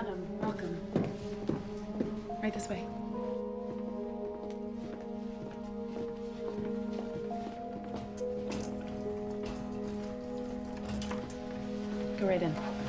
Adam, welcome. Right this way. Go right in.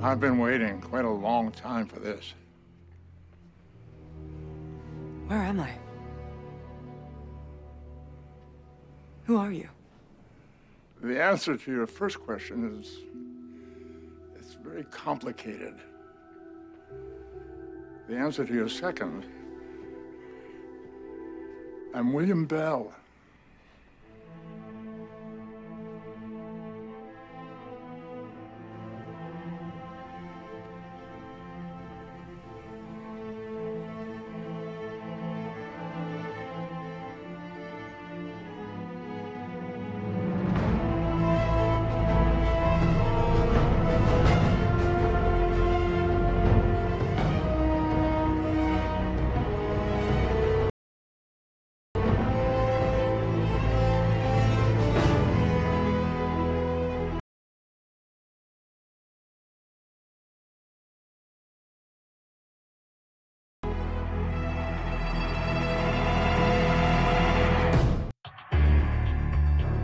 I've been waiting quite a long time for this. Where am I? Who are you? The answer to your first question is it's very complicated. The answer to your second, I'm William Bell.